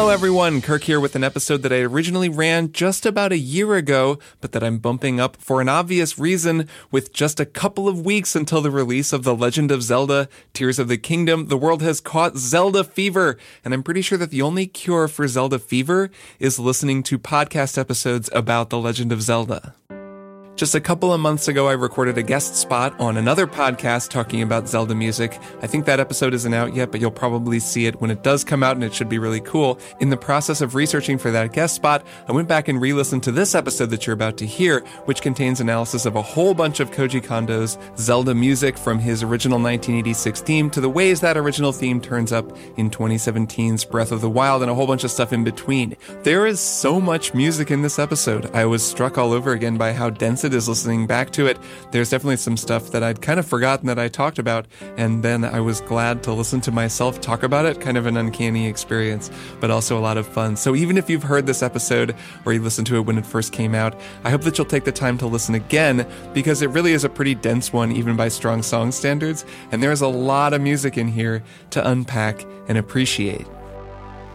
Hello, everyone. Kirk here with an episode that I originally ran just about a year ago, but that I'm bumping up for an obvious reason with just a couple of weeks until the release of The Legend of Zelda Tears of the Kingdom. The world has caught Zelda fever, and I'm pretty sure that the only cure for Zelda fever is listening to podcast episodes about The Legend of Zelda. Just a couple of months ago, I recorded a guest spot on another podcast talking about Zelda music. I think that episode isn't out yet, but you'll probably see it when it does come out and it should be really cool. In the process of researching for that guest spot, I went back and re-listened to this episode that you're about to hear, which contains analysis of a whole bunch of Koji Kondo's Zelda music from his original 1986 theme to the ways that original theme turns up in 2017's Breath of the Wild and a whole bunch of stuff in between. There is so much music in this episode. I was struck all over again by how dense it is listening back to it. There's definitely some stuff that I'd kind of forgotten that I talked about, and then I was glad to listen to myself talk about it. Kind of an uncanny experience, but also a lot of fun. So even if you've heard this episode or you listened to it when it first came out, I hope that you'll take the time to listen again because it really is a pretty dense one, even by strong song standards, and there's a lot of music in here to unpack and appreciate.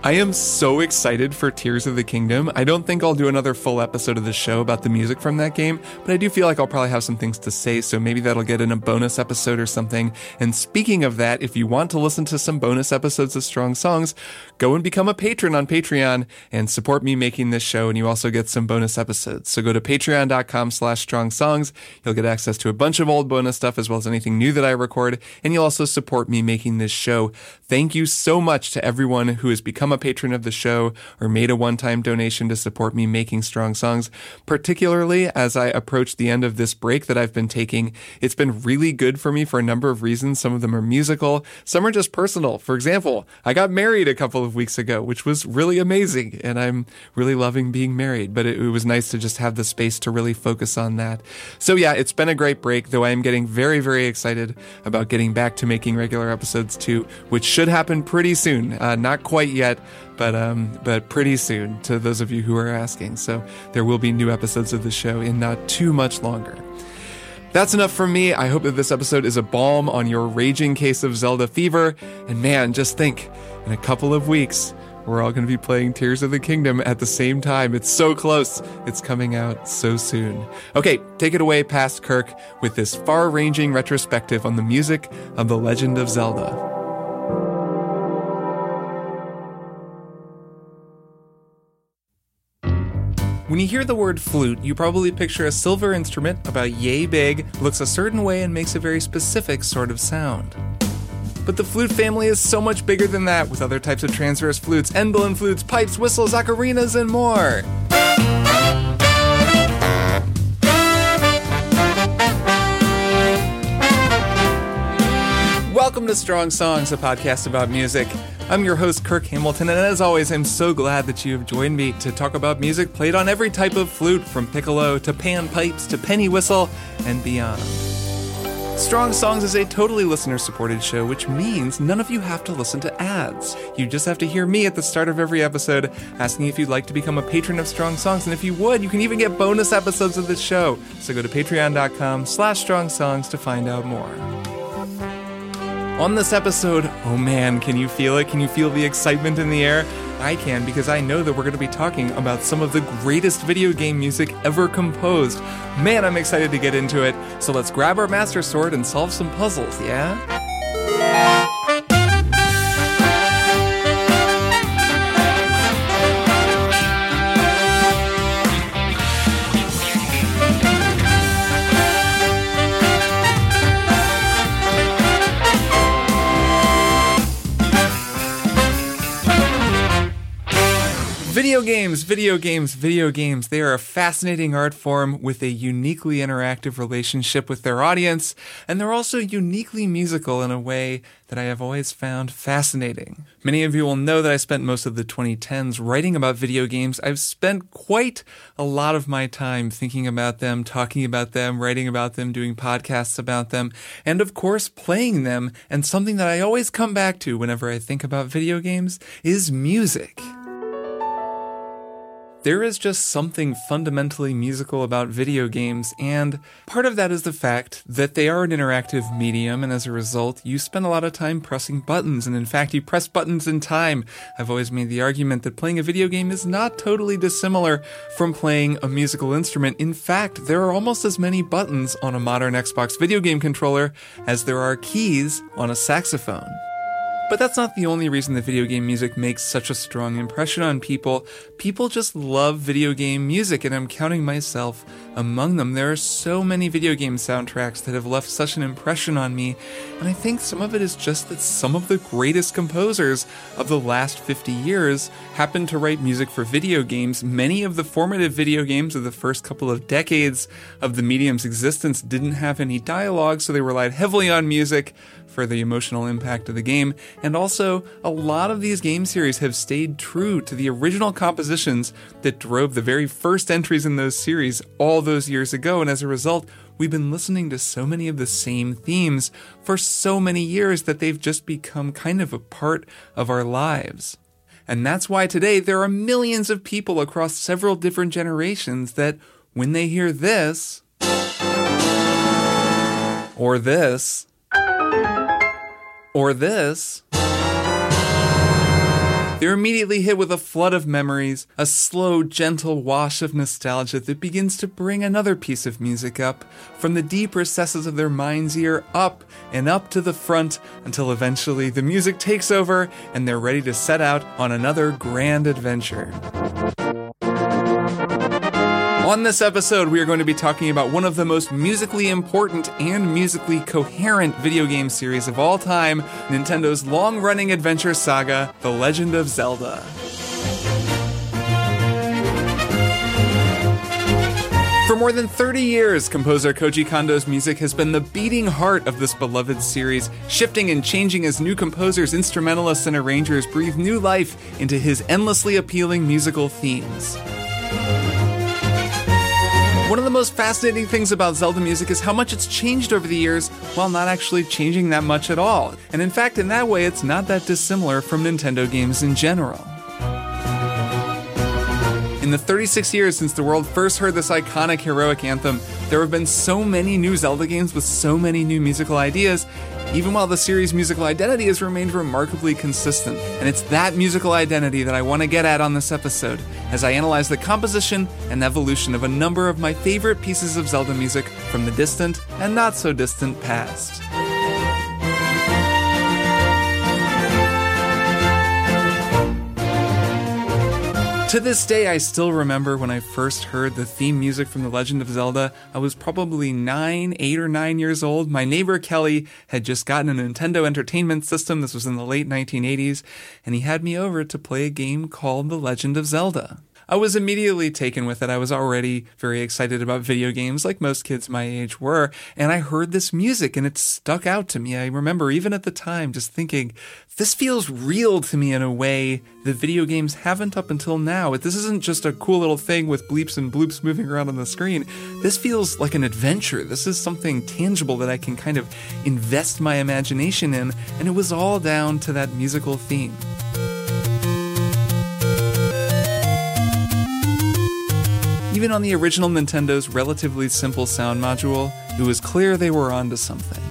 I am so excited for Tears of the Kingdom. I don't think I'll do another full episode of the show about the music from that game, but I do feel like I'll probably have some things to say, so maybe that'll get in a bonus episode or something. And speaking of that, if you want to listen to some bonus episodes of Strong Songs, go and become a patron on Patreon and support me making this show, and you also get some bonus episodes. So go to patreon.com slash strong songs. You'll get access to a bunch of old bonus stuff as well as anything new that I record, and you'll also support me making this show. Thank you so much to everyone who has become a patron of the show or made a one-time donation to support me making strong songs, particularly as I approach the end of this break that I've been taking. It's been really good for me for a number of reasons. Some of them are musical, some are just personal. For example, I got married a couple of weeks ago, which was really amazing, and I'm really loving being married, but it, it was nice to just have the space to really focus on that. So yeah, it's been a great break, though I am getting very, very excited about getting back to making regular episodes too, which should happen pretty soon. Uh, not quite yet, but um, but pretty soon. To those of you who are asking, so there will be new episodes of the show in not too much longer. That's enough from me. I hope that this episode is a balm on your raging case of Zelda fever. And man, just think, in a couple of weeks, we're all going to be playing Tears of the Kingdom at the same time. It's so close. It's coming out so soon. Okay, take it away past Kirk with this far ranging retrospective on the music of The Legend of Zelda. When you hear the word flute, you probably picture a silver instrument about yay big, looks a certain way, and makes a very specific sort of sound. But the flute family is so much bigger than that, with other types of transverse flutes, end blown flutes, pipes, whistles, ocarinas, and more. Welcome to Strong Songs, a podcast about music. I'm your host, Kirk Hamilton, and as always, I'm so glad that you have joined me to talk about music played on every type of flute, from piccolo to pan pipes to penny whistle and beyond. Strong Songs is a totally listener supported show, which means none of you have to listen to ads. You just have to hear me at the start of every episode asking if you'd like to become a patron of Strong Songs, and if you would, you can even get bonus episodes of this show. So go to patreon.com slash strong songs to find out more. On this episode, oh man, can you feel it? Can you feel the excitement in the air? I can because I know that we're going to be talking about some of the greatest video game music ever composed. Man, I'm excited to get into it. So let's grab our Master Sword and solve some puzzles, yeah? Video games, video games, video games. They are a fascinating art form with a uniquely interactive relationship with their audience, and they're also uniquely musical in a way that I have always found fascinating. Many of you will know that I spent most of the 2010s writing about video games. I've spent quite a lot of my time thinking about them, talking about them, writing about them, doing podcasts about them, and of course playing them. And something that I always come back to whenever I think about video games is music. There is just something fundamentally musical about video games, and part of that is the fact that they are an interactive medium, and as a result, you spend a lot of time pressing buttons, and in fact, you press buttons in time. I've always made the argument that playing a video game is not totally dissimilar from playing a musical instrument. In fact, there are almost as many buttons on a modern Xbox video game controller as there are keys on a saxophone. But that's not the only reason that video game music makes such a strong impression on people. People just love video game music, and I'm counting myself among them. There are so many video game soundtracks that have left such an impression on me, and I think some of it is just that some of the greatest composers of the last 50 years happened to write music for video games. Many of the formative video games of the first couple of decades of the medium's existence didn't have any dialogue, so they relied heavily on music for the emotional impact of the game. And also, a lot of these game series have stayed true to the original compositions that drove the very first entries in those series all those years ago. And as a result, we've been listening to so many of the same themes for so many years that they've just become kind of a part of our lives. And that's why today there are millions of people across several different generations that, when they hear this, or this, or this, they're immediately hit with a flood of memories, a slow, gentle wash of nostalgia that begins to bring another piece of music up from the deep recesses of their mind's ear up and up to the front until eventually the music takes over and they're ready to set out on another grand adventure. On this episode, we are going to be talking about one of the most musically important and musically coherent video game series of all time Nintendo's long running adventure saga, The Legend of Zelda. For more than 30 years, composer Koji Kondo's music has been the beating heart of this beloved series, shifting and changing as new composers, instrumentalists, and arrangers breathe new life into his endlessly appealing musical themes. One of the most fascinating things about Zelda music is how much it's changed over the years while not actually changing that much at all. And in fact, in that way, it's not that dissimilar from Nintendo games in general. In the 36 years since the world first heard this iconic heroic anthem, there have been so many new Zelda games with so many new musical ideas, even while the series' musical identity has remained remarkably consistent. And it's that musical identity that I want to get at on this episode as I analyze the composition and evolution of a number of my favorite pieces of Zelda music from the distant and not so distant past. To this day, I still remember when I first heard the theme music from The Legend of Zelda. I was probably nine, eight or nine years old. My neighbor Kelly had just gotten a Nintendo Entertainment System. This was in the late 1980s, and he had me over to play a game called The Legend of Zelda. I was immediately taken with it. I was already very excited about video games, like most kids my age were, and I heard this music and it stuck out to me. I remember even at the time just thinking, this feels real to me in a way that video games haven't up until now. This isn't just a cool little thing with bleeps and bloops moving around on the screen. This feels like an adventure. This is something tangible that I can kind of invest my imagination in, and it was all down to that musical theme. Even on the original Nintendo's relatively simple sound module, it was clear they were onto something.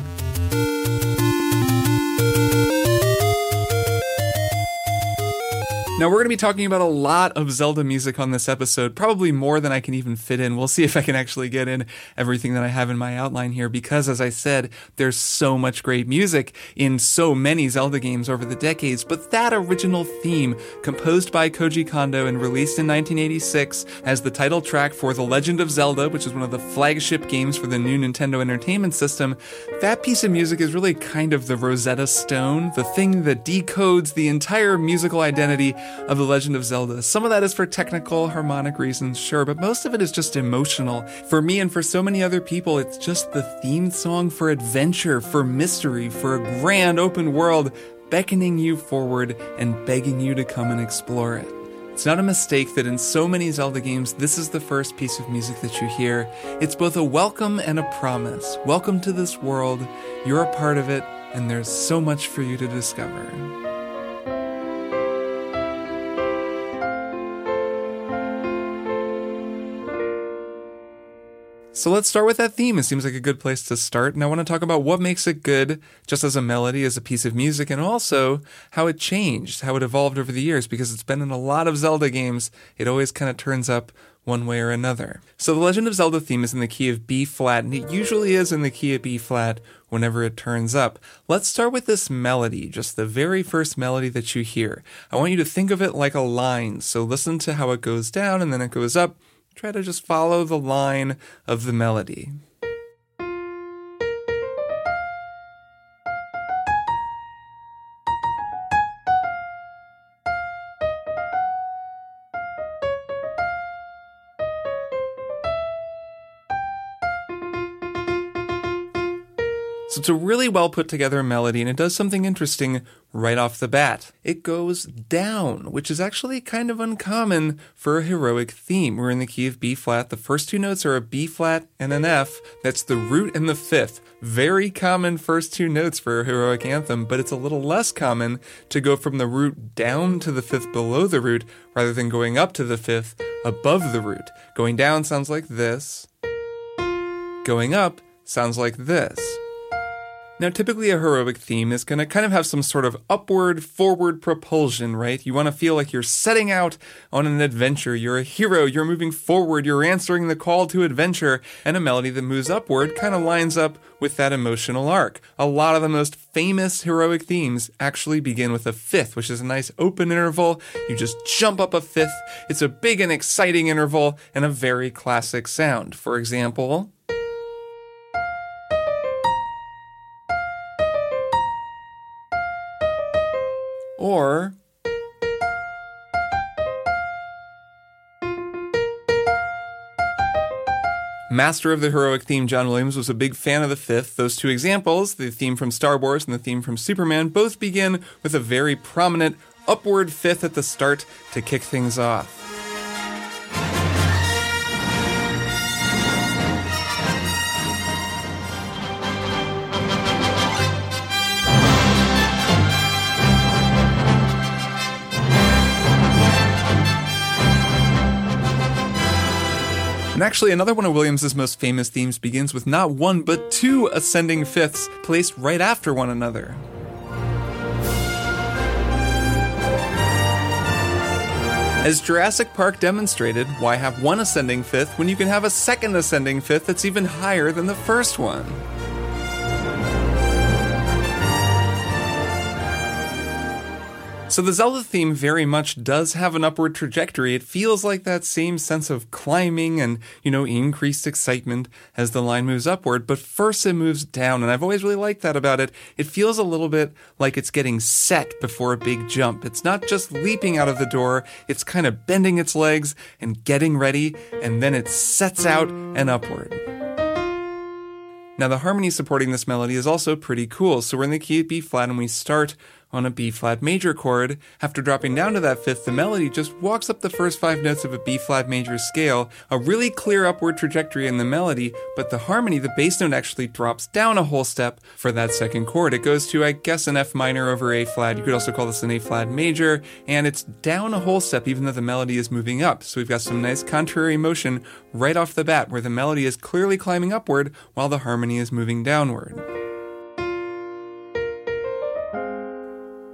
Now, we're going to be talking about a lot of Zelda music on this episode, probably more than I can even fit in. We'll see if I can actually get in everything that I have in my outline here, because as I said, there's so much great music in so many Zelda games over the decades. But that original theme, composed by Koji Kondo and released in 1986 as the title track for The Legend of Zelda, which is one of the flagship games for the new Nintendo Entertainment System, that piece of music is really kind of the Rosetta Stone, the thing that decodes the entire musical identity of The Legend of Zelda. Some of that is for technical, harmonic reasons, sure, but most of it is just emotional. For me and for so many other people, it's just the theme song for adventure, for mystery, for a grand open world beckoning you forward and begging you to come and explore it. It's not a mistake that in so many Zelda games, this is the first piece of music that you hear. It's both a welcome and a promise. Welcome to this world, you're a part of it, and there's so much for you to discover. So let's start with that theme. It seems like a good place to start. And I want to talk about what makes it good just as a melody, as a piece of music, and also how it changed, how it evolved over the years, because it's been in a lot of Zelda games. It always kind of turns up one way or another. So the Legend of Zelda theme is in the key of B flat, and it usually is in the key of B flat whenever it turns up. Let's start with this melody, just the very first melody that you hear. I want you to think of it like a line. So listen to how it goes down and then it goes up Try to just follow the line of the melody. It's a really well put together melody and it does something interesting right off the bat. It goes down, which is actually kind of uncommon for a heroic theme. We're in the key of B flat. The first two notes are a B flat and an F. That's the root and the fifth. Very common first two notes for a heroic anthem, but it's a little less common to go from the root down to the fifth below the root rather than going up to the fifth above the root. Going down sounds like this. Going up sounds like this. Now, typically a heroic theme is going to kind of have some sort of upward, forward propulsion, right? You want to feel like you're setting out on an adventure. You're a hero. You're moving forward. You're answering the call to adventure. And a melody that moves upward kind of lines up with that emotional arc. A lot of the most famous heroic themes actually begin with a fifth, which is a nice open interval. You just jump up a fifth. It's a big and exciting interval and a very classic sound. For example, or Master of the heroic theme, John Williams was a big fan of the fifth. Those two examples, the theme from Star Wars and the theme from Superman, both begin with a very prominent upward fifth at the start to kick things off. And actually, another one of Williams' most famous themes begins with not one, but two ascending fifths placed right after one another. As Jurassic Park demonstrated, why have one ascending fifth when you can have a second ascending fifth that's even higher than the first one? So the Zelda theme very much does have an upward trajectory. It feels like that same sense of climbing and, you know, increased excitement as the line moves upward, but first it moves down. And I've always really liked that about it. It feels a little bit like it's getting set before a big jump. It's not just leaping out of the door, it's kind of bending its legs and getting ready, and then it sets out and upward. Now, the harmony supporting this melody is also pretty cool. So we're in the key of B flat and we start on a B flat major chord. After dropping down to that fifth, the melody just walks up the first five notes of a B flat major scale, a really clear upward trajectory in the melody, but the harmony, the bass note actually drops down a whole step for that second chord. It goes to, I guess, an F minor over A flat. You could also call this an A flat major, and it's down a whole step even though the melody is moving up. So we've got some nice contrary motion right off the bat where the melody is clearly climbing upward while the harmony is moving downward.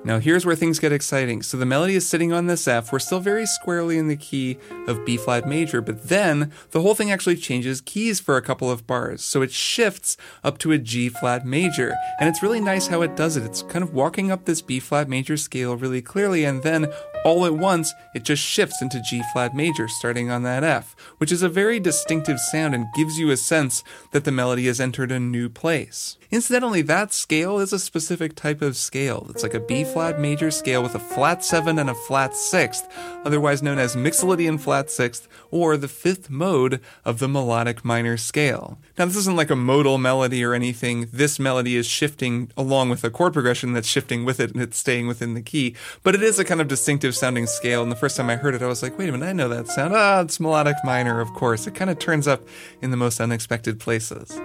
Now here's where things get exciting. So the melody is sitting on this F. We're still very squarely in the key of B flat major, but then the whole thing actually changes keys for a couple of bars. So it shifts up to a G flat major. And it's really nice how it does it. It's kind of walking up this B flat major scale really clearly and then all at once, it just shifts into G flat major, starting on that F, which is a very distinctive sound and gives you a sense that the melody has entered a new place. Incidentally, that scale is a specific type of scale. It's like a B flat major scale with a flat 7 and a flat 6th, otherwise known as Mixolydian flat 6th, or the fifth mode of the melodic minor scale. Now, this isn't like a modal melody or anything. This melody is shifting along with a chord progression that's shifting with it and it's staying within the key, but it is a kind of distinctive sounding scale. And the first time I heard it, I was like, wait a minute, I know that sound. Ah, it's melodic minor, of course. It kind of turns up in the most unexpected places.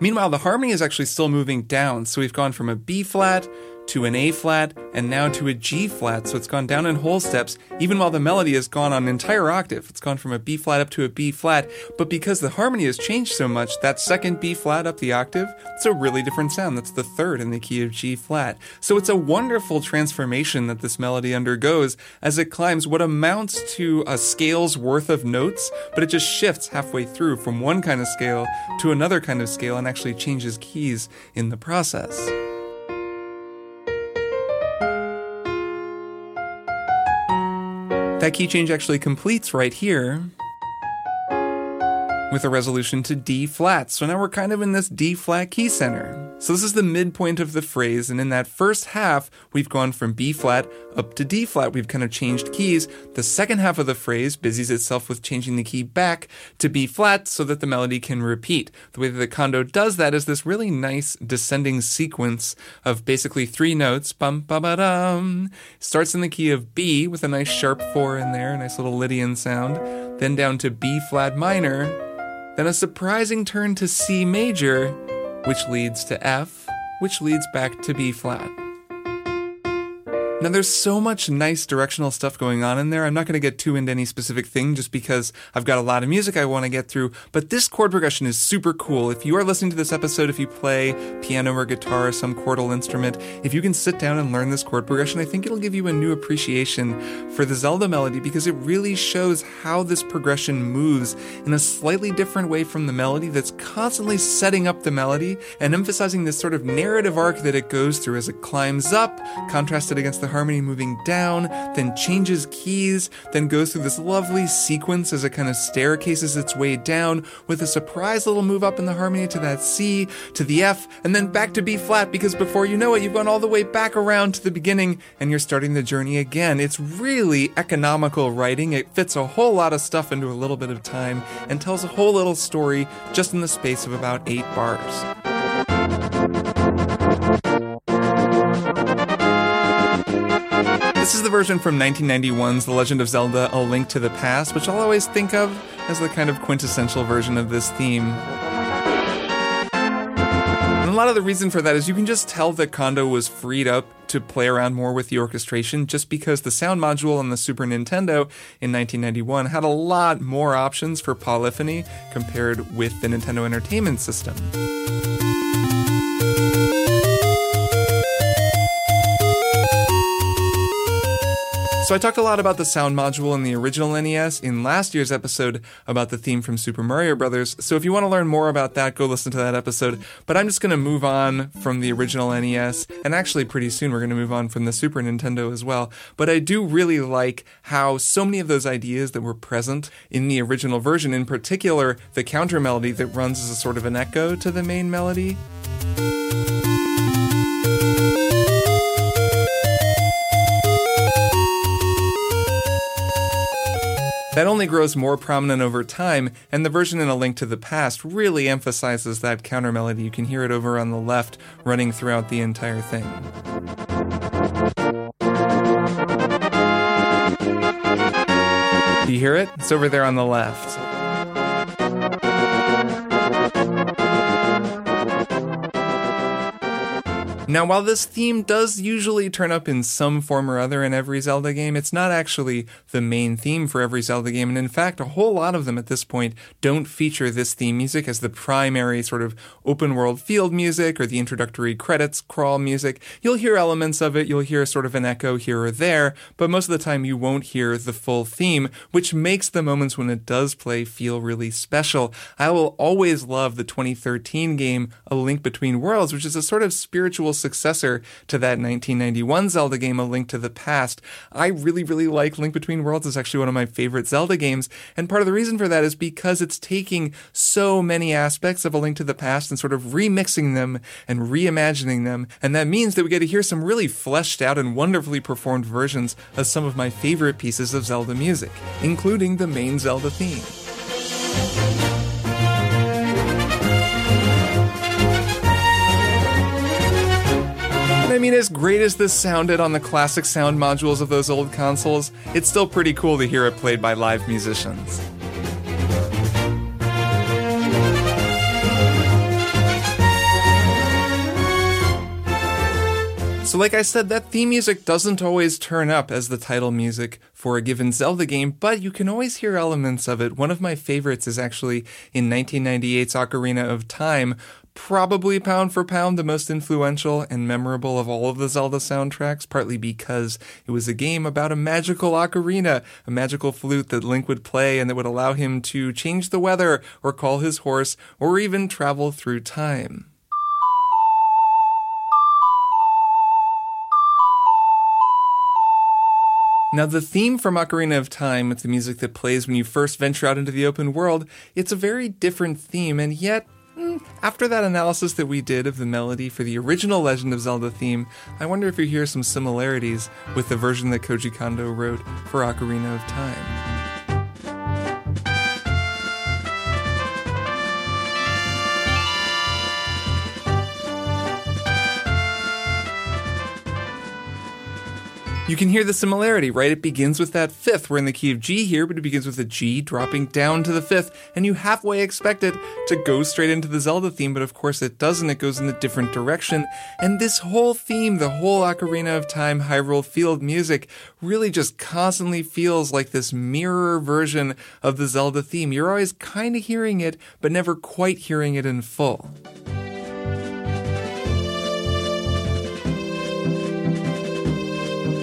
Meanwhile, the harmony is actually still moving down. So we've gone from a B flat to an A flat, and now to a G flat. So it's gone down in whole steps, even while the melody has gone on an entire octave. It's gone from a B flat up to a B flat. But because the harmony has changed so much, that second B flat up the octave, it's a really different sound. That's the third in the key of G flat. So it's a wonderful transformation that this melody undergoes as it climbs what amounts to a scale's worth of notes, but it just shifts halfway through from one kind of scale to another kind of scale and actually changes keys in the process. That key change actually completes right here with a resolution to D flat. So now we're kind of in this D flat key center. So this is the midpoint of the phrase, and in that first half, we've gone from B flat up to D flat. We've kind of changed keys. The second half of the phrase busies itself with changing the key back to B flat so that the melody can repeat. The way that the Kondo does that is this really nice descending sequence of basically three notes. Bum ba ba dum. Starts in the key of B with a nice sharp four in there, a nice little Lydian sound. Then down to B flat minor. Then a surprising turn to C major which leads to F, which leads back to B flat. Now, there's so much nice directional stuff going on in there. I'm not going to get too into any specific thing just because I've got a lot of music I want to get through. But this chord progression is super cool. If you are listening to this episode, if you play piano or guitar or some chordal instrument, if you can sit down and learn this chord progression, I think it'll give you a new appreciation for the Zelda melody because it really shows how this progression moves in a slightly different way from the melody that's constantly setting up the melody and emphasizing this sort of narrative arc that it goes through as it climbs up, contrasted against the harmony moving down, then changes keys, then goes through this lovely sequence as it kind of staircases its way down with a surprise little move up in the harmony to that C, to the F, and then back to B flat because before you know it, you've gone all the way back around to the beginning and you're starting the journey again. It's really economical writing. It fits a whole lot of stuff into a little bit of time and tells a whole little story just in the space of about eight bars. This is the version from 1991's The Legend of Zelda A Link to the Past, which I'll always think of as the kind of quintessential version of this theme. And a lot of the reason for that is you can just tell that Kondo was freed up to play around more with the orchestration just because the sound module on the Super Nintendo in 1991 had a lot more options for polyphony compared with the Nintendo Entertainment System. So I talked a lot about the sound module in the original NES in last year's episode about the theme from Super Mario Brothers. So if you want to learn more about that, go listen to that episode. But I'm just going to move on from the original NES, and actually pretty soon we're going to move on from the Super Nintendo as well. But I do really like how so many of those ideas that were present in the original version, in particular the counter melody that runs as a sort of an echo to the main melody. That only grows more prominent over time, and the version in A Link to the Past really emphasizes that counter melody. You can hear it over on the left running throughout the entire thing. Do you hear it? It's over there on the left. Now, while this theme does usually turn up in some form or other in every Zelda game, it's not actually the main theme for every Zelda game. And in fact, a whole lot of them at this point don't feature this theme music as the primary sort of open world field music or the introductory credits crawl music. You'll hear elements of it, you'll hear sort of an echo here or there, but most of the time you won't hear the full theme, which makes the moments when it does play feel really special. I will always love the 2013 game A Link Between Worlds, which is a sort of spiritual successor to that 1991 Zelda game, A Link to the Past. I really, really like Link Between Worlds. It's actually one of my favorite Zelda games. And part of the reason for that is because it's taking so many aspects of A Link to the Past and sort of remixing them and reimagining them. And that means that we get to hear some really fleshed out and wonderfully performed versions of some of my favorite pieces of Zelda music, including the main Zelda theme. I mean, as great as this sounded on the classic sound modules of those old consoles, it's still pretty cool to hear it played by live musicians. So, like I said, that theme music doesn't always turn up as the title music for a given Zelda game, but you can always hear elements of it. One of my favorites is actually in 1998's Ocarina of Time, probably pound for pound the most influential and memorable of all of the Zelda soundtracks, partly because it was a game about a magical ocarina, a magical flute that Link would play and that would allow him to change the weather or call his horse or even travel through time. Now, the theme from Ocarina of Time, with the music that plays when you first venture out into the open world, it's a very different theme, and yet, Mm, after that analysis that we did of the melody for the original Legend of Zelda theme, I wonder if you hear some similarities with the version that Koji Kondo wrote for Ocarina of Time. You can hear the similarity, right? It begins with that fifth. We're in the key of G here, but it begins with a G dropping down to the fifth, and you halfway expect it to go straight into the Zelda theme, but of course it doesn't. It goes in a different direction. And this whole theme, the whole Ocarina of Time Hyrule Field music, really just constantly feels like this mirror version of the Zelda theme. You're always kind of hearing it, but never quite hearing it in full.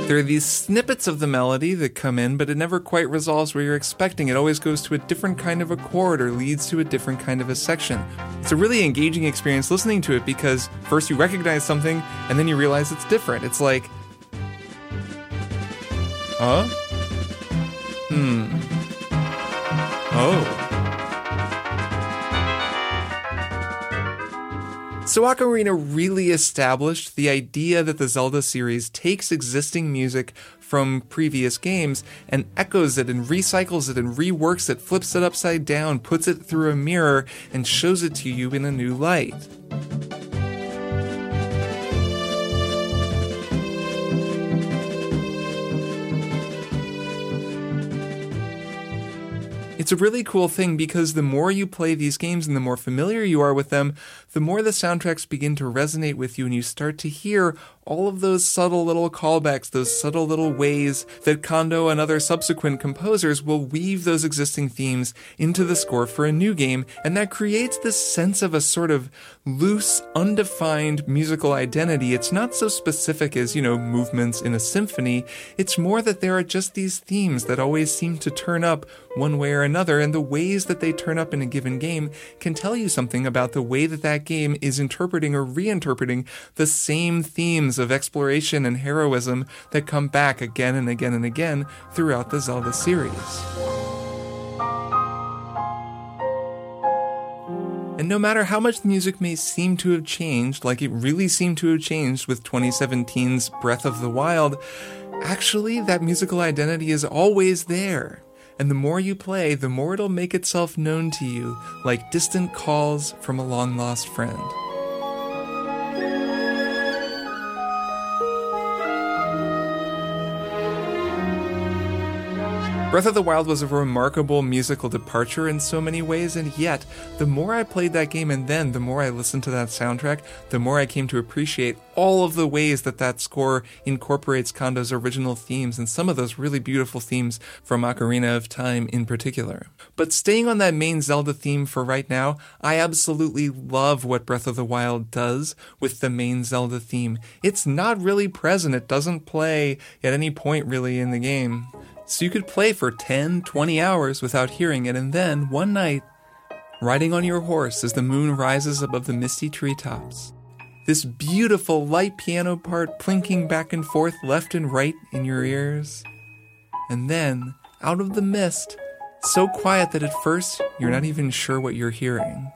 There are these snippets of the melody that come in, but it never quite resolves where you're expecting. It always goes to a different kind of a chord or leads to a different kind of a section. It's a really engaging experience listening to it because first you recognize something and then you realize it's different. It's like, huh? Hmm. Oh. So Ocarina really established the idea that the Zelda series takes existing music from previous games and echoes it and recycles it and reworks it, flips it upside down, puts it through a mirror, and shows it to you in a new light. It's a really cool thing because the more you play these games and the more familiar you are with them, the more the soundtracks begin to resonate with you and you start to hear all of those subtle little callbacks, those subtle little ways that Kondo and other subsequent composers will weave those existing themes into the score for a new game, and that creates this sense of a sort of loose, undefined musical identity. It's not so specific as, you know, movements in a symphony. It's more that there are just these themes that always seem to turn up one way or another, and the ways that they turn up in a given game can tell you something about the way that that game is interpreting or reinterpreting the same themes themes of exploration and heroism that come back again and again and again throughout the Zelda series. And no matter how much the music may seem to have changed, like it really seemed to have changed with 2017's Breath of the Wild, actually, that musical identity is always there. And the more you play, the more it'll make itself known to you, like distant calls from a long lost friend. Breath of the Wild was a remarkable musical departure in so many ways, and yet, the more I played that game and then the more I listened to that soundtrack, the more I came to appreciate all of the ways that that score incorporates Kondo's original themes and some of those really beautiful themes from Ocarina of Time in particular. But staying on that main Zelda theme for right now, I absolutely love what Breath of the Wild does with the main Zelda theme. It's not really present, it doesn't play at any point really in the game. So you could play for 10, 20 hours without hearing it, and then, one night, riding on your horse as the moon rises above the misty treetops, this beautiful light piano part plinking back and forth left and right in your ears. And then, out of the mist, so quiet that at first you're not even sure what you're hearing.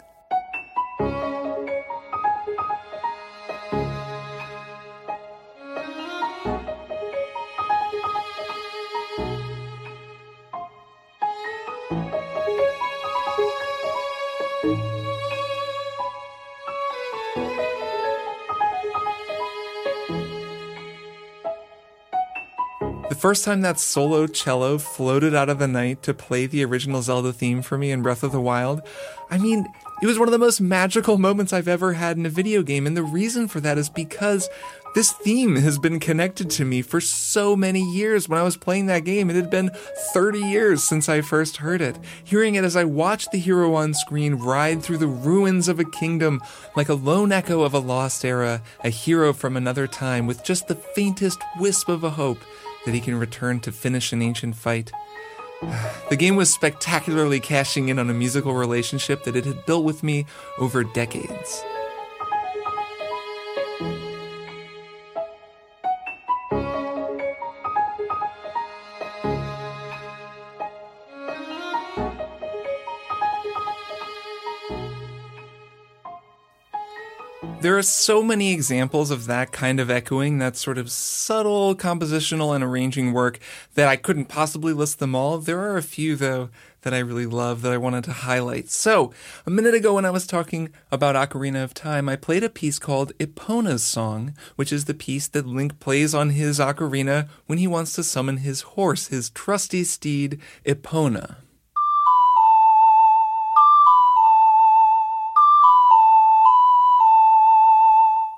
First time that solo cello floated out of the night to play the original Zelda theme for me in Breath of the Wild, I mean, it was one of the most magical moments I've ever had in a video game. And the reason for that is because This theme has been connected to me for so many years. When I was playing that game, it had been 30 years since I first heard it. Hearing it as I watched the hero on screen ride through the ruins of a kingdom like a lone echo of a lost era, a hero from another time with just the faintest wisp of a hope that he can return to finish an ancient fight. The game was spectacularly cashing in on a musical relationship that it had built with me over decades. There are so many examples of that kind of echoing, that sort of subtle compositional and arranging work, that I couldn't possibly list them all. There are a few, though, that I really love that I wanted to highlight. So, a minute ago when I was talking about Ocarina of Time, I played a piece called Epona's Song, which is the piece that Link plays on his ocarina when he wants to summon his horse, his trusty steed, Epona.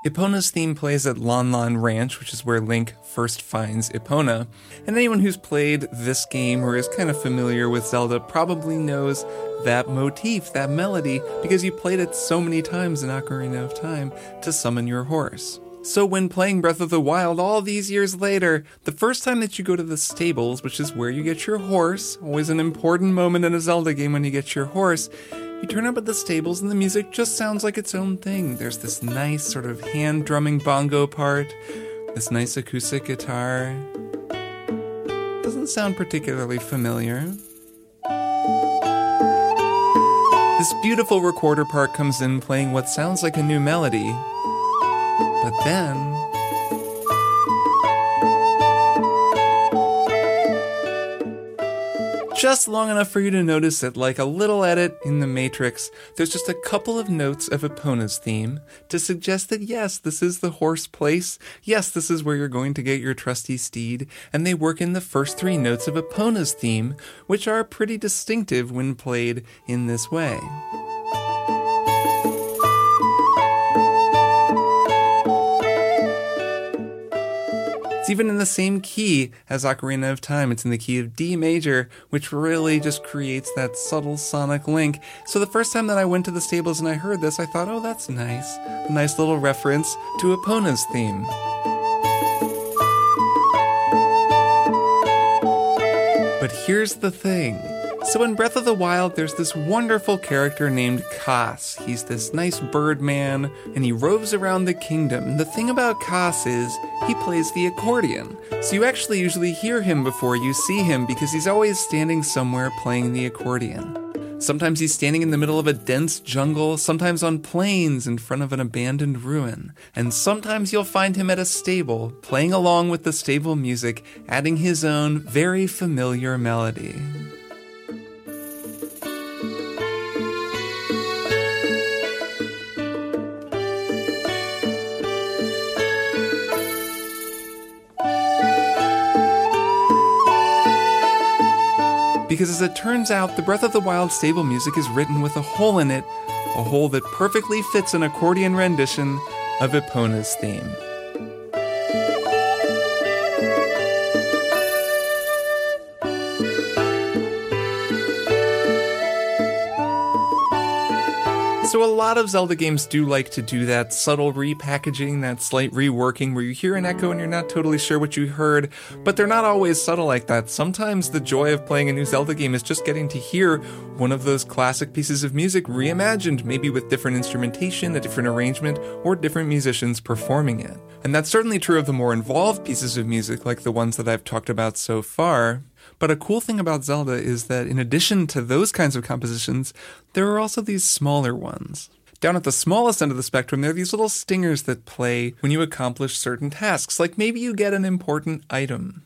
Epona's theme plays at Lon Lon Ranch, which is where Link first finds Epona. And anyone who's played this game or is kind of familiar with Zelda probably knows that motif, that melody, because you played it so many times in Ocarina of Time to summon your horse. So, when playing Breath of the Wild all these years later, the first time that you go to the stables, which is where you get your horse, always an important moment in a Zelda game when you get your horse, you turn up at the stables and the music just sounds like its own thing. There's this nice sort of hand drumming bongo part, this nice acoustic guitar. Doesn't sound particularly familiar. This beautiful recorder part comes in playing what sounds like a new melody. But then just long enough for you to notice that, like a little edit in the Matrix. There's just a couple of notes of Epona's theme to suggest that yes, this is the horse place. Yes, this is where you're going to get your trusty steed. And they work in the first three notes of Epona's theme, which are pretty distinctive when played in this way. Even in the same key as Ocarina of Time. It's in the key of D major, which really just creates that subtle sonic link. So the first time that I went to the stables and I heard this, I thought, oh, that's nice. A nice little reference to Epona's theme. But here's the thing. So in Breath of the Wild, there's this wonderful character named Kass. He's this nice bird man, and he roves around the kingdom. And the thing about Kass is, he plays the accordion. So you actually usually hear him before you see him because he's always standing somewhere playing the accordion. Sometimes he's standing in the middle of a dense jungle, sometimes on plains in front of an abandoned ruin. And sometimes you'll find him at a stable, playing along with the stable music, adding his own very familiar melody. Because as it turns out, the Breath of the Wild stable music is written with a hole in it, a hole that perfectly fits an accordion rendition of Epona's theme. So, a lot of Zelda games do like to do that subtle repackaging, that slight reworking where you hear an echo and you're not totally sure what you heard, but they're not always subtle like that. Sometimes the joy of playing a new Zelda game is just getting to hear one of those classic pieces of music reimagined, maybe with different instrumentation, a different arrangement, or different musicians performing it. And that's certainly true of the more involved pieces of music, like the ones that I've talked about so far. But a cool thing about Zelda is that in addition to those kinds of compositions, there are also these smaller ones. Down at the smallest end of the spectrum, there are these little stingers that play when you accomplish certain tasks, like maybe you get an important item.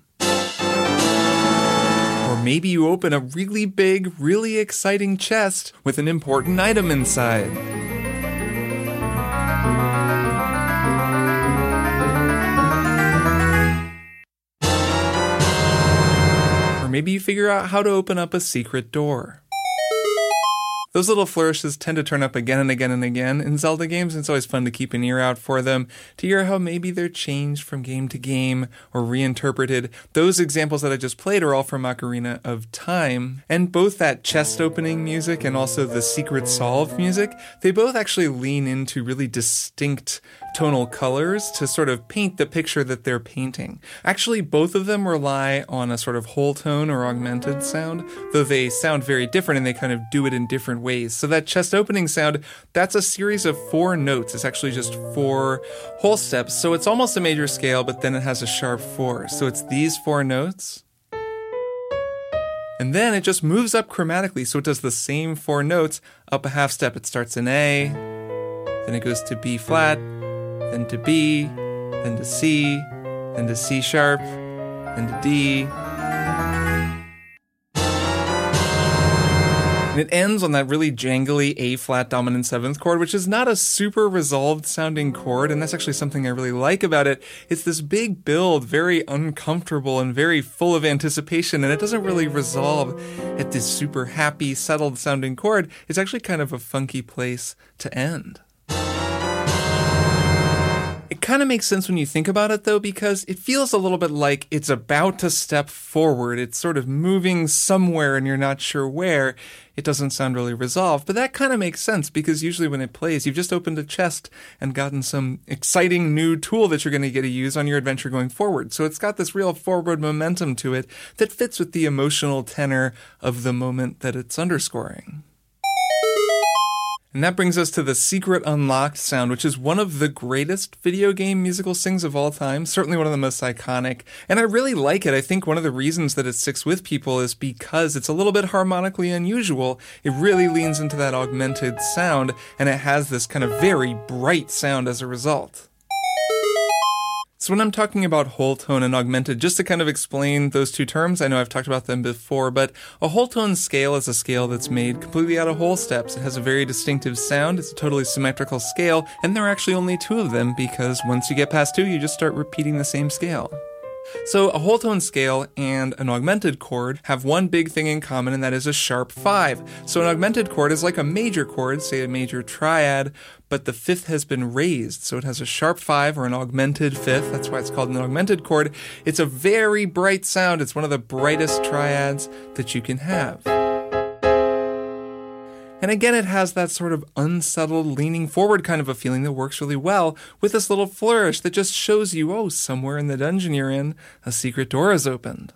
Or maybe you open a really big, really exciting chest with an important item inside. Maybe you figure out how to open up a secret door. Those little flourishes tend to turn up again and again and again in Zelda games, and it's always fun to keep an ear out for them, to hear how maybe they're changed from game to game or reinterpreted. Those examples that I just played are all from Ocarina of Time, and both that chest opening music and also the secret solve music, they both actually lean into really distinct tonal colors to sort of paint the picture that they're painting. Actually, both of them rely on a sort of whole tone or augmented sound, though they sound very different and they kind of do it in different ways. So that chest opening sound, that's a series of four notes. It's actually just four whole steps. So it's almost a major scale, but then it has a sharp four. So it's these four notes. And then it just moves up chromatically, so it does the same four notes up a half step. It starts in A, then it goes to B flat, then to B, then to C, then to C sharp, then to D. And it ends on that really jangly A flat dominant seventh chord, which is not a super resolved sounding chord, and that's actually something I really like about it. It's this big build, very uncomfortable and very full of anticipation, and it doesn't really resolve at this super happy, settled sounding chord. It's actually kind of a funky place to end. It kind of makes sense when you think about it, though, because it feels a little bit like it's about to step forward. It's sort of moving somewhere and you're not sure where. It doesn't sound really resolved, but that kind of makes sense because usually when it plays, you've just opened a chest and gotten some exciting new tool that you're going to get to use on your adventure going forward. So it's got this real forward momentum to it that fits with the emotional tenor of the moment that it's underscoring. And that brings us to the Secret Unlocked sound, which is one of the greatest video game musical sings of all time, certainly one of the most iconic. And I really like it. I think one of the reasons that it sticks with people is because it's a little bit harmonically unusual. It really leans into that augmented sound, and it has this kind of very bright sound as a result. So when I'm talking about whole tone and augmented, just to kind of explain those two terms, I know I've talked about them before, but a whole tone scale is a scale that's made completely out of whole steps. It has a very distinctive sound, it's a totally symmetrical scale, and there are actually only two of them because once you get past two, you just start repeating the same scale. So a whole tone scale and an augmented chord have one big thing in common, and that is a sharp five. So an augmented chord is like a major chord, say a major triad, but the fifth has been raised. So it has a sharp five or an augmented fifth. That's why it's called an augmented chord. It's a very bright sound. It's one of the brightest triads that you can have. And again, it has that sort of unsettled, leaning forward kind of a feeling that works really well with this little flourish that just shows you, oh, somewhere in the dungeon you're in, a secret door is opened.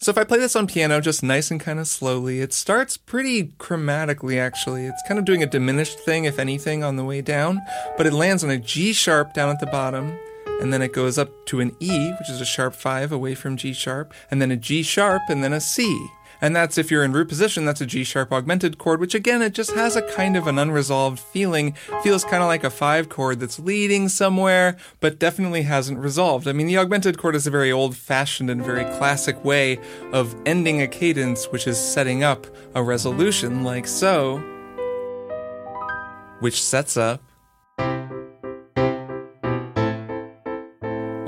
So if I play this on piano just nice and kind of slowly, it starts pretty chromatically actually. It's kind of doing a diminished thing, if anything, on the way down, but it lands on a G sharp down at the bottom, and then it goes up to an E, which is a sharp five away from G sharp, and then a G sharp, and then a C. And that's if you're in root position, that's a G sharp augmented chord, which again, it just has a kind of an unresolved feeling. Feels kind of like a five chord that's leading somewhere, but definitely hasn't resolved. I mean, the augmented chord is a very old fashioned and very classic way of ending a cadence, which is setting up a resolution like so, which sets up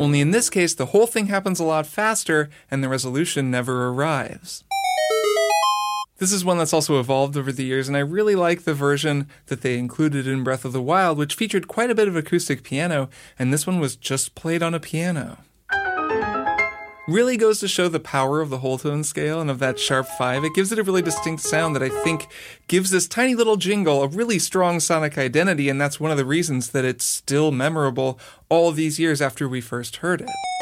Only in this case, the whole thing happens a lot faster and the resolution never arrives. This is one that's also evolved over the years, and I really like the version that they included in Breath of the Wild, which featured quite a bit of acoustic piano, and this one was just played on a piano. Really goes to show the power of the whole tone scale and of that sharp five. It gives it a really distinct sound that I think gives this tiny little jingle a really strong sonic identity, and that's one of the reasons that it's still memorable all these years after we first heard it.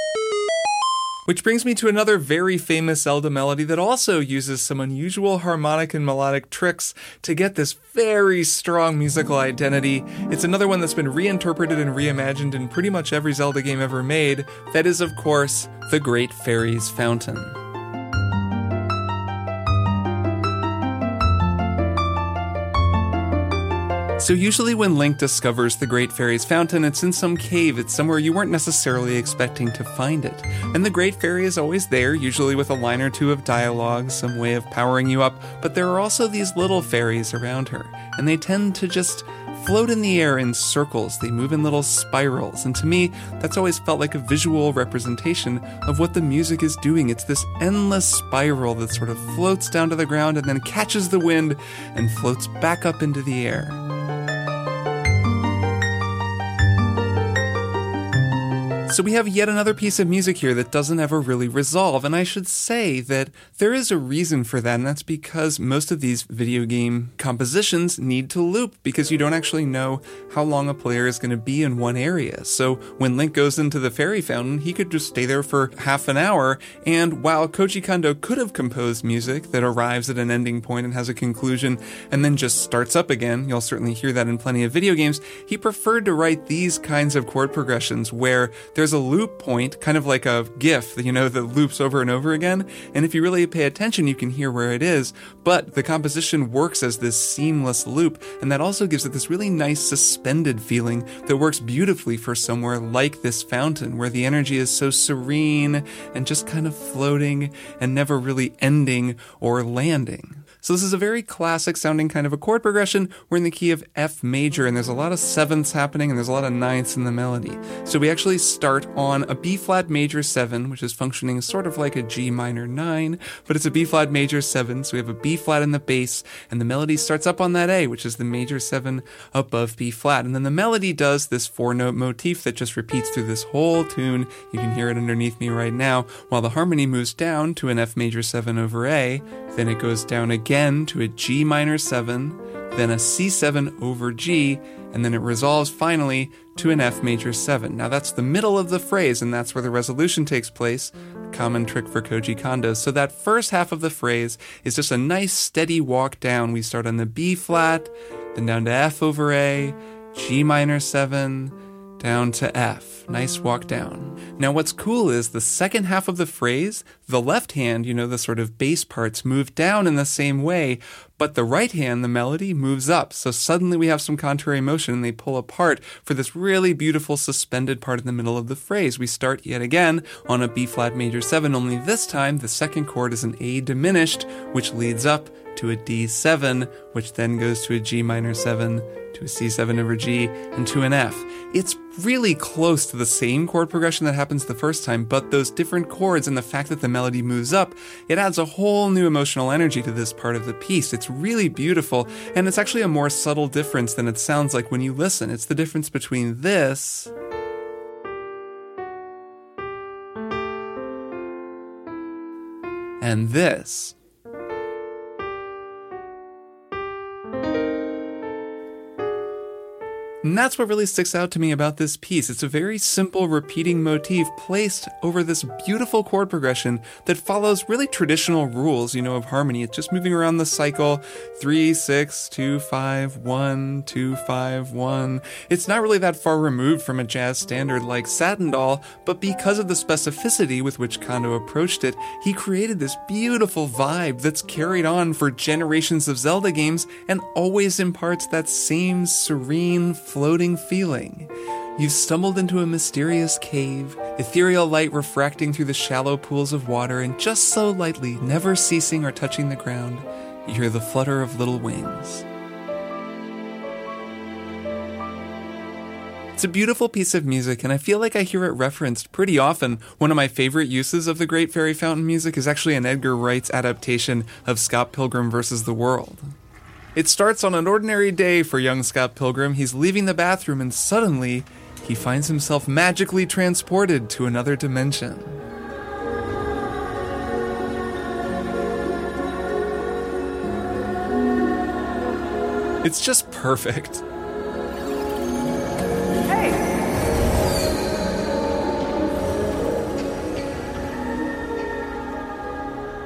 Which brings me to another very famous Zelda melody that also uses some unusual harmonic and melodic tricks to get this very strong musical identity. It's another one that's been reinterpreted and reimagined in pretty much every Zelda game ever made. That is, of course, The Great Fairy's Fountain. So, usually when Link discovers the Great Fairy's fountain, it's in some cave, it's somewhere you weren't necessarily expecting to find it. And the Great Fairy is always there, usually with a line or two of dialogue, some way of powering you up, but there are also these little fairies around her, and they tend to just float in the air in circles, they move in little spirals, and to me, that's always felt like a visual representation of what the music is doing. It's this endless spiral that sort of floats down to the ground and then catches the wind and floats back up into the air. So we have yet another piece of music here that doesn't ever really resolve, and I should say that there is a reason for that, and that's because most of these video game compositions need to loop because you don't actually know how long a player is going to be in one area. So when Link goes into the fairy fountain, he could just stay there for half an hour, and while Koji Kondo could have composed music that arrives at an ending point and has a conclusion and then just starts up again, you'll certainly hear that in plenty of video games, he preferred to write these kinds of chord progressions where there's a loop point, kind of like a GIF, you know, that loops over and over again. And if you really pay attention, you can hear where it is. But the composition works as this seamless loop, and that also gives it this really nice suspended feeling that works beautifully for somewhere like this fountain, where the energy is so serene and just kind of floating and never really ending or landing. So this is a very classic sounding kind of a chord progression. We're in the key of F major, and there's a lot of sevenths happening, and there's a lot of ninths in the melody. So we actually start on a B flat major seven, which is functioning sort of like a G minor nine, but it's a B flat major seven. So we have a B flat in the bass, and the melody starts up on that A, which is the major seven above B flat. And then the melody does this four note motif that just repeats through this whole tune. You can hear it underneath me right now, while the harmony moves down to an F major seven over A, then it goes down again to a G minor 7, then a C7 over G, and then it resolves finally to an F major 7. Now that's the middle of the phrase, and that's where the resolution takes place. Common trick for Koji Kondo. So that first half of the phrase is just a nice steady walk down. We start on the B flat, then down to F over A, G minor 7, down to F. Nice walk down. Now, what's cool is the second half of the phrase, the left hand, you know, the sort of bass parts move down in the same way, but the right hand, the melody, moves up. So suddenly we have some contrary motion and they pull apart for this really beautiful suspended part in the middle of the phrase. We start yet again on a B flat major 7, only this time the second chord is an A diminished, which leads up to a D7, which then goes to a G minor 7 to a C7 over G, and to an F. It's really close to the same chord progression that happens the first time, but those different chords and the fact that the melody moves up, it adds a whole new emotional energy to this part of the piece. It's really beautiful, and it's actually a more subtle difference than it sounds like when you listen. It's the difference between this and this. And that's what really sticks out to me about this piece. It's a very simple repeating motif placed over this beautiful chord progression that follows really traditional rules, you know, of harmony. It's just moving around the cycle three, six, two, five, one, two, five, one. It's not really that far removed from a jazz standard like Satin Doll, but because of the specificity with which Kondo approached it, he created this beautiful vibe that's carried on for generations of Zelda games and always imparts that same serene, floating feeling. You've stumbled into a mysterious cave, ethereal light refracting through the shallow pools of water, and just so lightly, never ceasing or touching the ground, you hear the flutter of little wings. It's a beautiful piece of music, and I feel like I hear it referenced pretty often. One of my favorite uses of the Great Fairy Fountain music is actually an Edgar Wright's adaptation of Scott Pilgrim vs. the World. It starts on an ordinary day for young Scott Pilgrim. He's leaving the bathroom and suddenly he finds himself magically transported to another dimension. It's just perfect.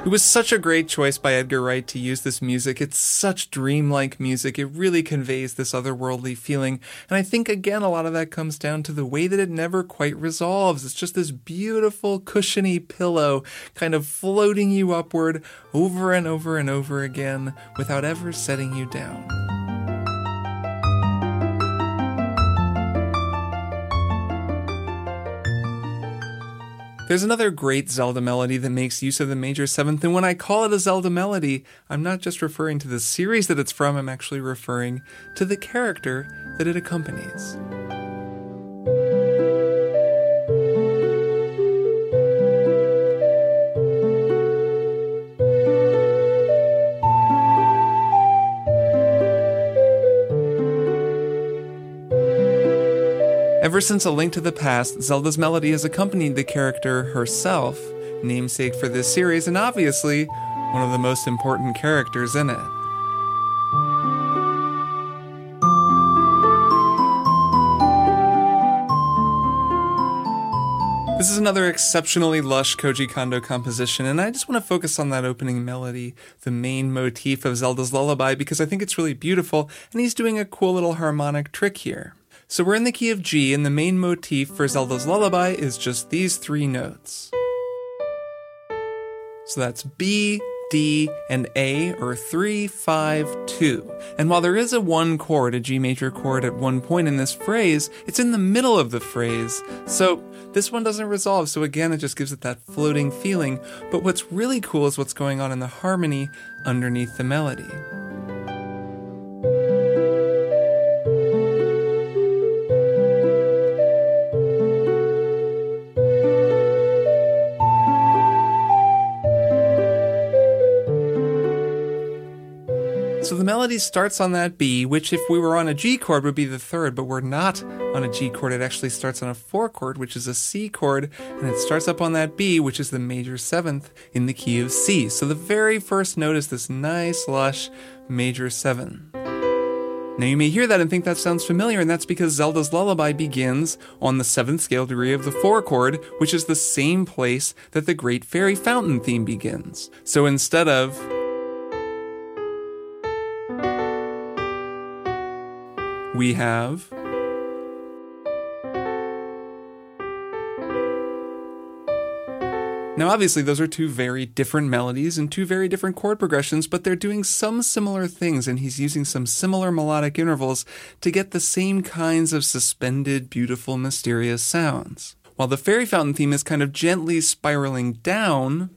It was such a great choice by Edgar Wright to use this music. It's such dreamlike music. It really conveys this otherworldly feeling. And I think, again, a lot of that comes down to the way that it never quite resolves. It's just this beautiful, cushiony pillow kind of floating you upward over and over and over again without ever setting you down. There's another great Zelda melody that makes use of the major seventh, and when I call it a Zelda melody, I'm not just referring to the series that it's from, I'm actually referring to the character that it accompanies. Ever since A Link to the Past, Zelda's melody has accompanied the character herself, namesake for this series, and obviously one of the most important characters in it. This is another exceptionally lush Koji Kondo composition, and I just want to focus on that opening melody, the main motif of Zelda's lullaby, because I think it's really beautiful, and he's doing a cool little harmonic trick here. So we're in the key of G, and the main motif for Zelda's Lullaby is just these three notes. So that's B, D, and A, or 3, 5, 2. And while there is a 1 chord, a G major chord at one point in this phrase, it's in the middle of the phrase. So this one doesn't resolve, so again, it just gives it that floating feeling. But what's really cool is what's going on in the harmony underneath the melody. So the melody starts on that B, which if we were on a G chord would be the third, but we're not on a G chord. It actually starts on a four chord, which is a C chord, and it starts up on that B, which is the major seventh in the key of C. So the very first note is this nice, lush major seven. Now you may hear that and think that sounds familiar, and that's because Zelda's Lullaby begins on the seventh scale degree of the four chord, which is the same place that the Great Fairy Fountain theme begins. So instead of we have Now, obviously, those are two very different melodies and two very different chord progressions, but they're doing some similar things, and he's using some similar melodic intervals to get the same kinds of suspended, beautiful, mysterious sounds. While the Fairy Fountain theme is kind of gently spiraling down,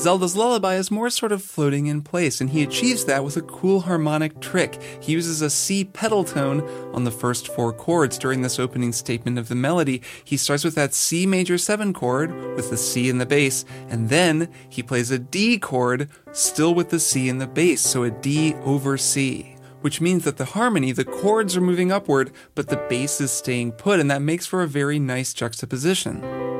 Zelda's lullaby is more sort of floating in place, and he achieves that with a cool harmonic trick. He uses a C pedal tone on the first four chords during this opening statement of the melody. He starts with that C major 7 chord with the C in the bass, and then he plays a D chord still with the C in the bass, so a D over C which means that the harmony, the chords are moving upward, but the bass is staying put, and that makes for a very nice juxtaposition.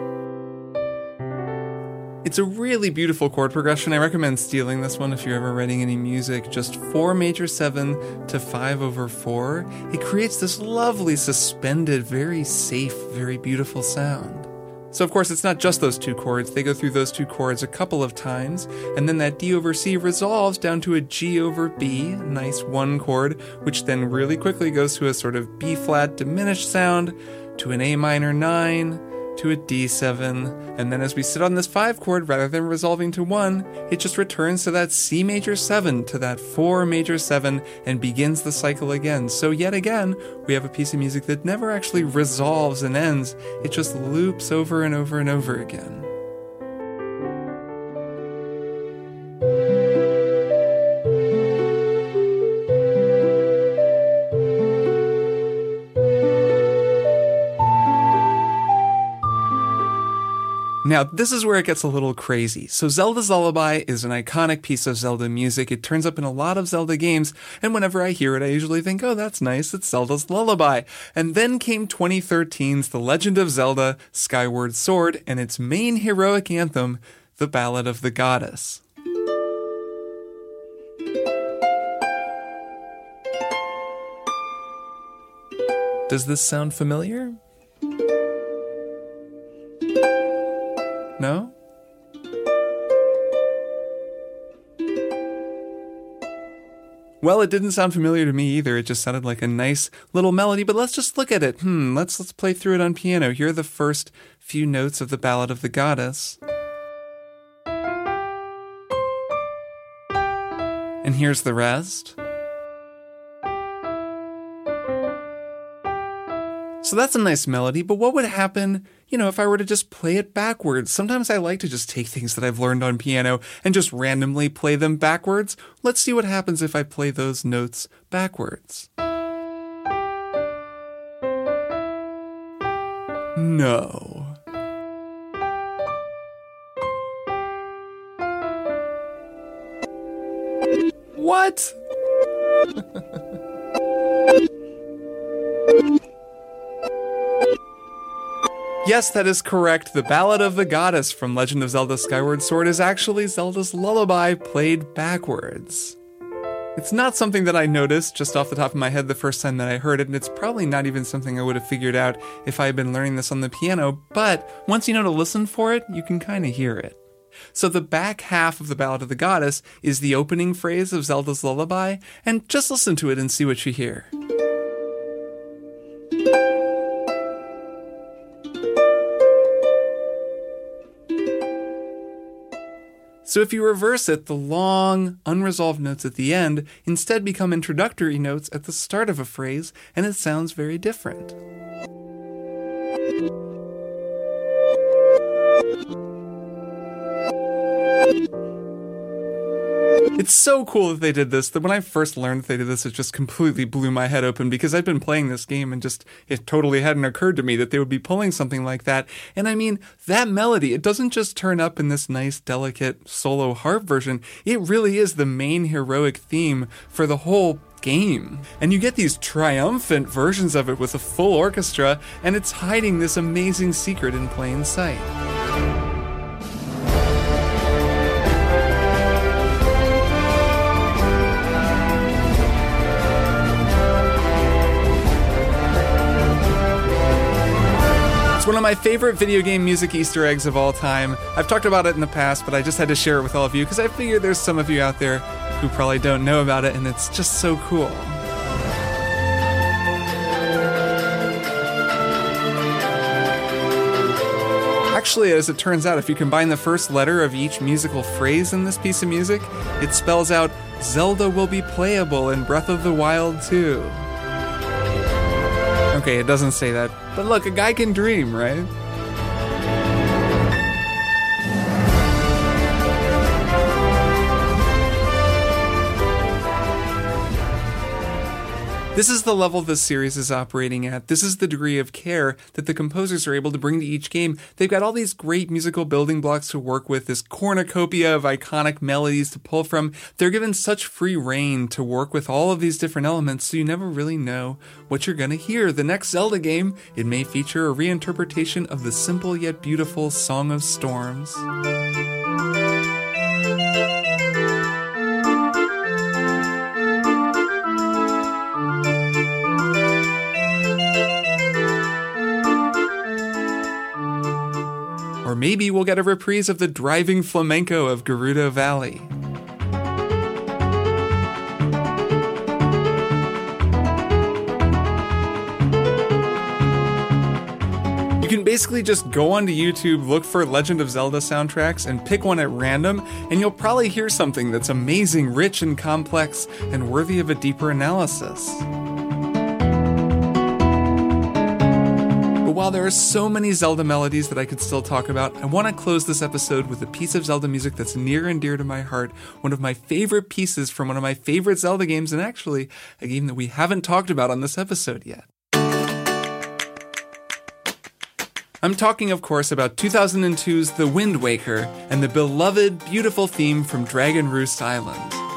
It's a really beautiful chord progression. I recommend stealing this one if you're ever writing any music. Just 4 major 7 to 5 over 4. It creates this lovely, suspended, very safe, very beautiful sound. So, of course, it's not just those two chords. They go through those two chords a couple of times, and then that D over C resolves down to a G over B, nice one chord, which then really quickly goes to a sort of B flat diminished sound, to an A minor 9, to a D7, and then as we sit on this 5 chord, rather than resolving to 1, it just returns to that C major 7, to that 4 major 7, and begins the cycle again. So, yet again, we have a piece of music that never actually resolves and ends, it just loops over and over and over again. Now, this is where it gets a little crazy. So, Zelda's Lullaby is an iconic piece of Zelda music. It turns up in a lot of Zelda games, and whenever I hear it, I usually think, oh, that's nice, it's Zelda's Lullaby. And then came 2013's The Legend of Zelda Skyward Sword and its main heroic anthem, The Ballad of the Goddess. Does this sound familiar? No? Well, it didn't sound familiar to me either. It just sounded like a nice little melody, but let's just look at it. Hmm, let's let's play through it on piano. Here are the first few notes of the Ballad of the Goddess. And here's the rest. So that's a nice melody, but what would happen, you know, if I were to just play it backwards? Sometimes I like to just take things that I've learned on piano and just randomly play them backwards. Let's see what happens if I play those notes backwards. No. What? Yes, that is correct. The Ballad of the Goddess from Legend of Zelda Skyward Sword is actually Zelda's lullaby played backwards. It's not something that I noticed just off the top of my head the first time that I heard it, and it's probably not even something I would have figured out if I had been learning this on the piano, but once you know to listen for it, you can kind of hear it. So the back half of the Ballad of the Goddess is the opening phrase of Zelda's lullaby, and just listen to it and see what you hear. So if you reverse it, the long, unresolved notes at the end instead become introductory notes at the start of a phrase, and it sounds very different. It's so cool that they did this that when I first learned that they did this, it just completely blew my head open because I'd been playing this game and just it totally hadn't occurred to me that they would be pulling something like that. And I mean, that melody, it doesn't just turn up in this nice, delicate solo harp version, it really is the main heroic theme for the whole game. And you get these triumphant versions of it with a full orchestra, and it's hiding this amazing secret in plain sight. One of my favorite video game music Easter eggs of all time. I've talked about it in the past, but I just had to share it with all of you because I figure there's some of you out there who probably don't know about it, and it's just so cool. Actually, as it turns out, if you combine the first letter of each musical phrase in this piece of music, it spells out Zelda will be playable in Breath of the Wild 2. Okay, it doesn't say that. But look, a guy can dream, right? This is the level this series is operating at. This is the degree of care that the composers are able to bring to each game. They've got all these great musical building blocks to work with, this cornucopia of iconic melodies to pull from. They're given such free reign to work with all of these different elements, so you never really know what you're going to hear. The next Zelda game, it may feature a reinterpretation of the simple yet beautiful Song of Storms. Or maybe we'll get a reprise of the driving flamenco of Gerudo Valley. You can basically just go onto YouTube, look for Legend of Zelda soundtracks, and pick one at random, and you'll probably hear something that's amazing, rich, and complex, and worthy of a deeper analysis. But while there are so many Zelda melodies that I could still talk about, I want to close this episode with a piece of Zelda music that's near and dear to my heart, one of my favorite pieces from one of my favorite Zelda games, and actually a game that we haven't talked about on this episode yet. I'm talking, of course, about 2002's The Wind Waker and the beloved, beautiful theme from Dragon Roost Island.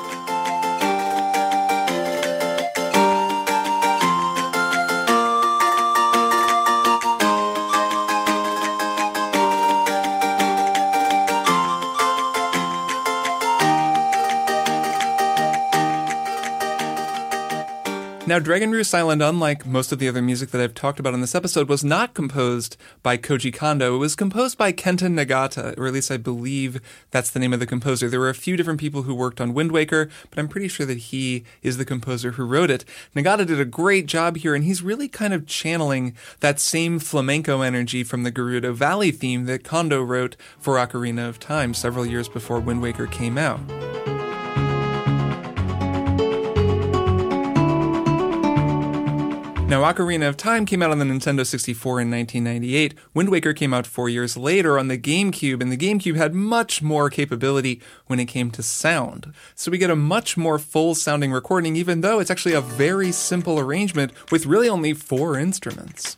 Now, Dragon Roost Island, unlike most of the other music that I've talked about in this episode, was not composed by Koji Kondo. It was composed by Kenta Nagata, or at least I believe that's the name of the composer. There were a few different people who worked on Wind Waker, but I'm pretty sure that he is the composer who wrote it. Nagata did a great job here, and he's really kind of channeling that same flamenco energy from the Gerudo Valley theme that Kondo wrote for Ocarina of Time several years before Wind Waker came out. Now, Ocarina of Time came out on the Nintendo 64 in 1998. Wind Waker came out four years later on the GameCube, and the GameCube had much more capability when it came to sound. So we get a much more full sounding recording, even though it's actually a very simple arrangement with really only four instruments.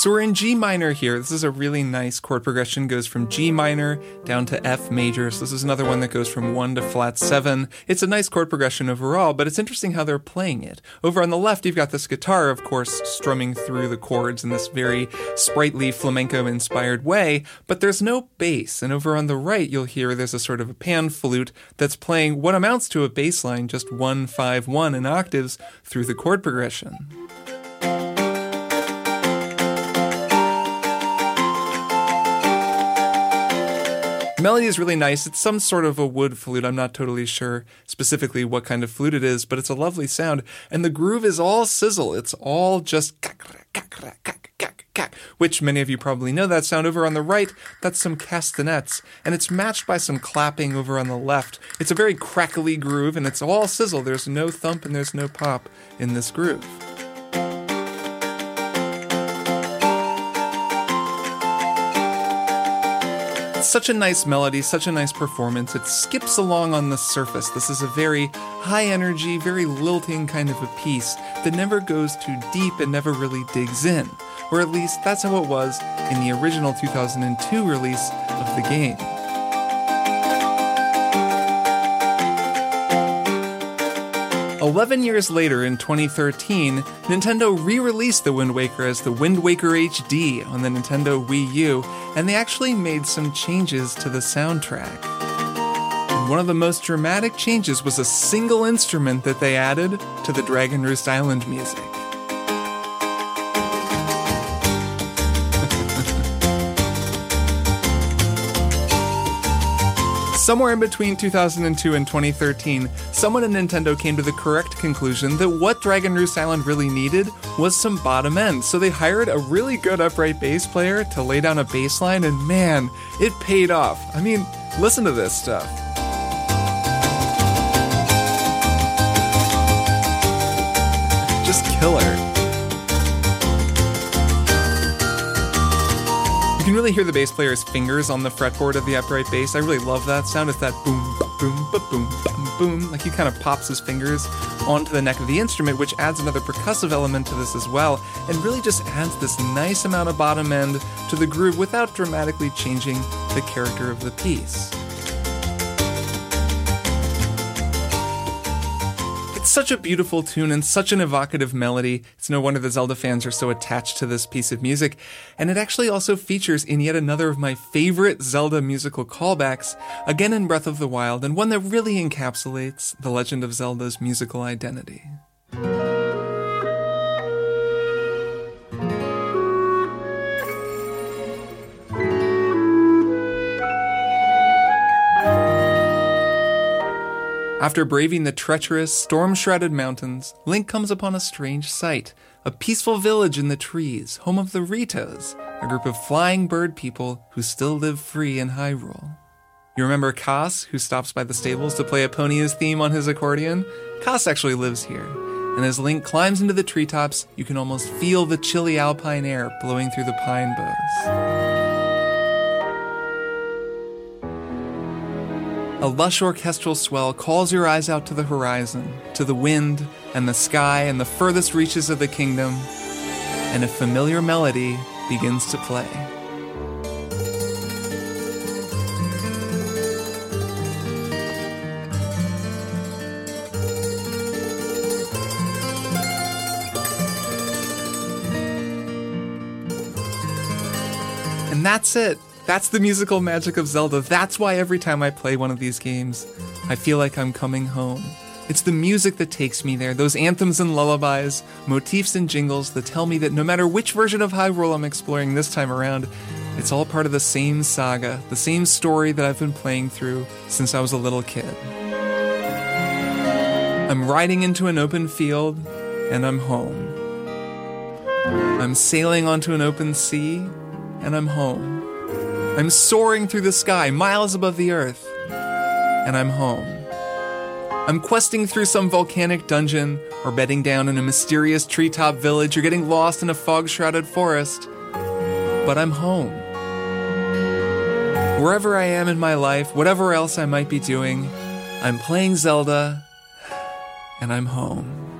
So we're in G minor here. This is a really nice chord progression. Goes from G minor down to F major. So this is another one that goes from 1 to flat 7. It's a nice chord progression overall, but it's interesting how they're playing it. Over on the left, you've got this guitar, of course, strumming through the chords in this very sprightly flamenco inspired way, but there's no bass. And over on the right, you'll hear there's a sort of a pan flute that's playing what amounts to a bass line, just 1 5 1 in octaves through the chord progression. Melody is really nice. It's some sort of a wood flute. I'm not totally sure specifically what kind of flute it is, but it's a lovely sound. And the groove is all sizzle. It's all just which many of you probably know that sound over on the right. That's some castanets, and it's matched by some clapping over on the left. It's a very crackly groove, and it's all sizzle. There's no thump and there's no pop in this groove. Such a nice melody, such a nice performance. It skips along on the surface. This is a very high energy, very lilting kind of a piece that never goes too deep and never really digs in. Or at least that's how it was in the original 2002 release of the game. 11 years later, in 2013, Nintendo re released The Wind Waker as the Wind Waker HD on the Nintendo Wii U, and they actually made some changes to the soundtrack. One of the most dramatic changes was a single instrument that they added to the Dragon Roost Island music. Somewhere in between 2002 and 2013, someone at Nintendo came to the correct conclusion that what Dragon Roost Island really needed was some bottom end. So they hired a really good upright bass player to lay down a bass line, and man, it paid off. I mean, listen to this stuff. Just killer. Can really hear the bass player's fingers on the fretboard of the upright bass. I really love that sound. It's that boom, boom, boom, boom, boom. Like he kind of pops his fingers onto the neck of the instrument, which adds another percussive element to this as well, and really just adds this nice amount of bottom end to the groove without dramatically changing the character of the piece. Such a beautiful tune and such an evocative melody. It's no wonder the Zelda fans are so attached to this piece of music. And it actually also features in yet another of my favorite Zelda musical callbacks, again in Breath of the Wild, and one that really encapsulates The Legend of Zelda's musical identity. After braving the treacherous, storm shrouded mountains, Link comes upon a strange sight a peaceful village in the trees, home of the Ritos, a group of flying bird people who still live free in Hyrule. You remember Kass, who stops by the stables to play Epona's theme on his accordion? Kass actually lives here, and as Link climbs into the treetops, you can almost feel the chilly alpine air blowing through the pine boughs. A lush orchestral swell calls your eyes out to the horizon, to the wind and the sky and the furthest reaches of the kingdom, and a familiar melody begins to play. And that's it. That's the musical magic of Zelda. That's why every time I play one of these games, I feel like I'm coming home. It's the music that takes me there, those anthems and lullabies, motifs and jingles that tell me that no matter which version of Hyrule I'm exploring this time around, it's all part of the same saga, the same story that I've been playing through since I was a little kid. I'm riding into an open field, and I'm home. I'm sailing onto an open sea, and I'm home. I'm soaring through the sky, miles above the earth, and I'm home. I'm questing through some volcanic dungeon, or bedding down in a mysterious treetop village, or getting lost in a fog shrouded forest. But I'm home. Wherever I am in my life, whatever else I might be doing, I'm playing Zelda, and I'm home.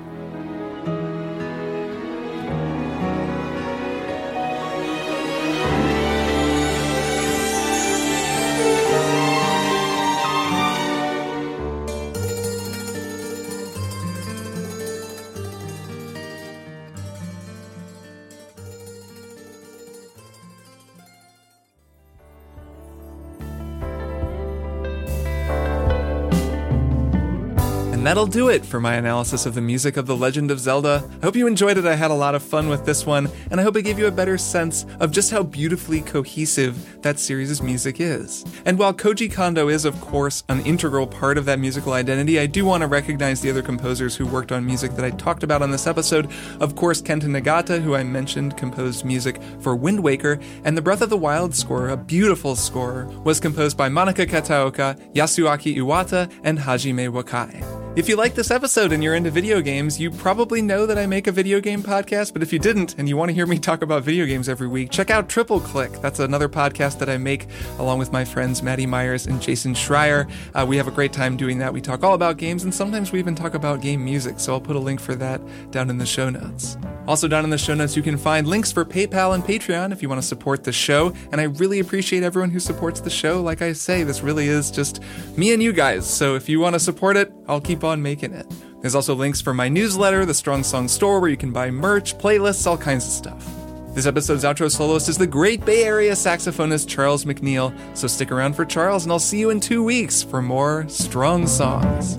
That'll do it for my analysis of the music of The Legend of Zelda. I hope you enjoyed it. I had a lot of fun with this one, and I hope it gave you a better sense of just how beautifully cohesive that series' music is. And while Koji Kondo is, of course, an integral part of that musical identity, I do want to recognize the other composers who worked on music that I talked about on this episode. Of course, Kenta Nagata, who I mentioned, composed music for Wind Waker, and the Breath of the Wild score, a beautiful score, was composed by Manaka Kataoka, Yasuaki Iwata, and Hajime Wakai. If you like this episode and you're into video games, you probably know that I make a video game podcast, but if you didn't and you want to hear me talk about video games every week, check out Triple Click. That's another podcast that I make along with my friends Maddy Myers and Jason Schreier. Uh, we have a great time doing that. We talk all about games and sometimes we even talk about game music, so I'll put a link for that down in the show notes. Also, down in the show notes, you can find links for PayPal and Patreon if you want to support the show. And I really appreciate everyone who supports the show. Like I say, this really is just me and you guys. So if you want to support it, I'll keep on making it. There's also links for my newsletter, the Strong Song Store, where you can buy merch, playlists, all kinds of stuff. This episode's outro soloist is the great Bay Area saxophonist Charles McNeal. So stick around for Charles, and I'll see you in two weeks for more Strong Songs.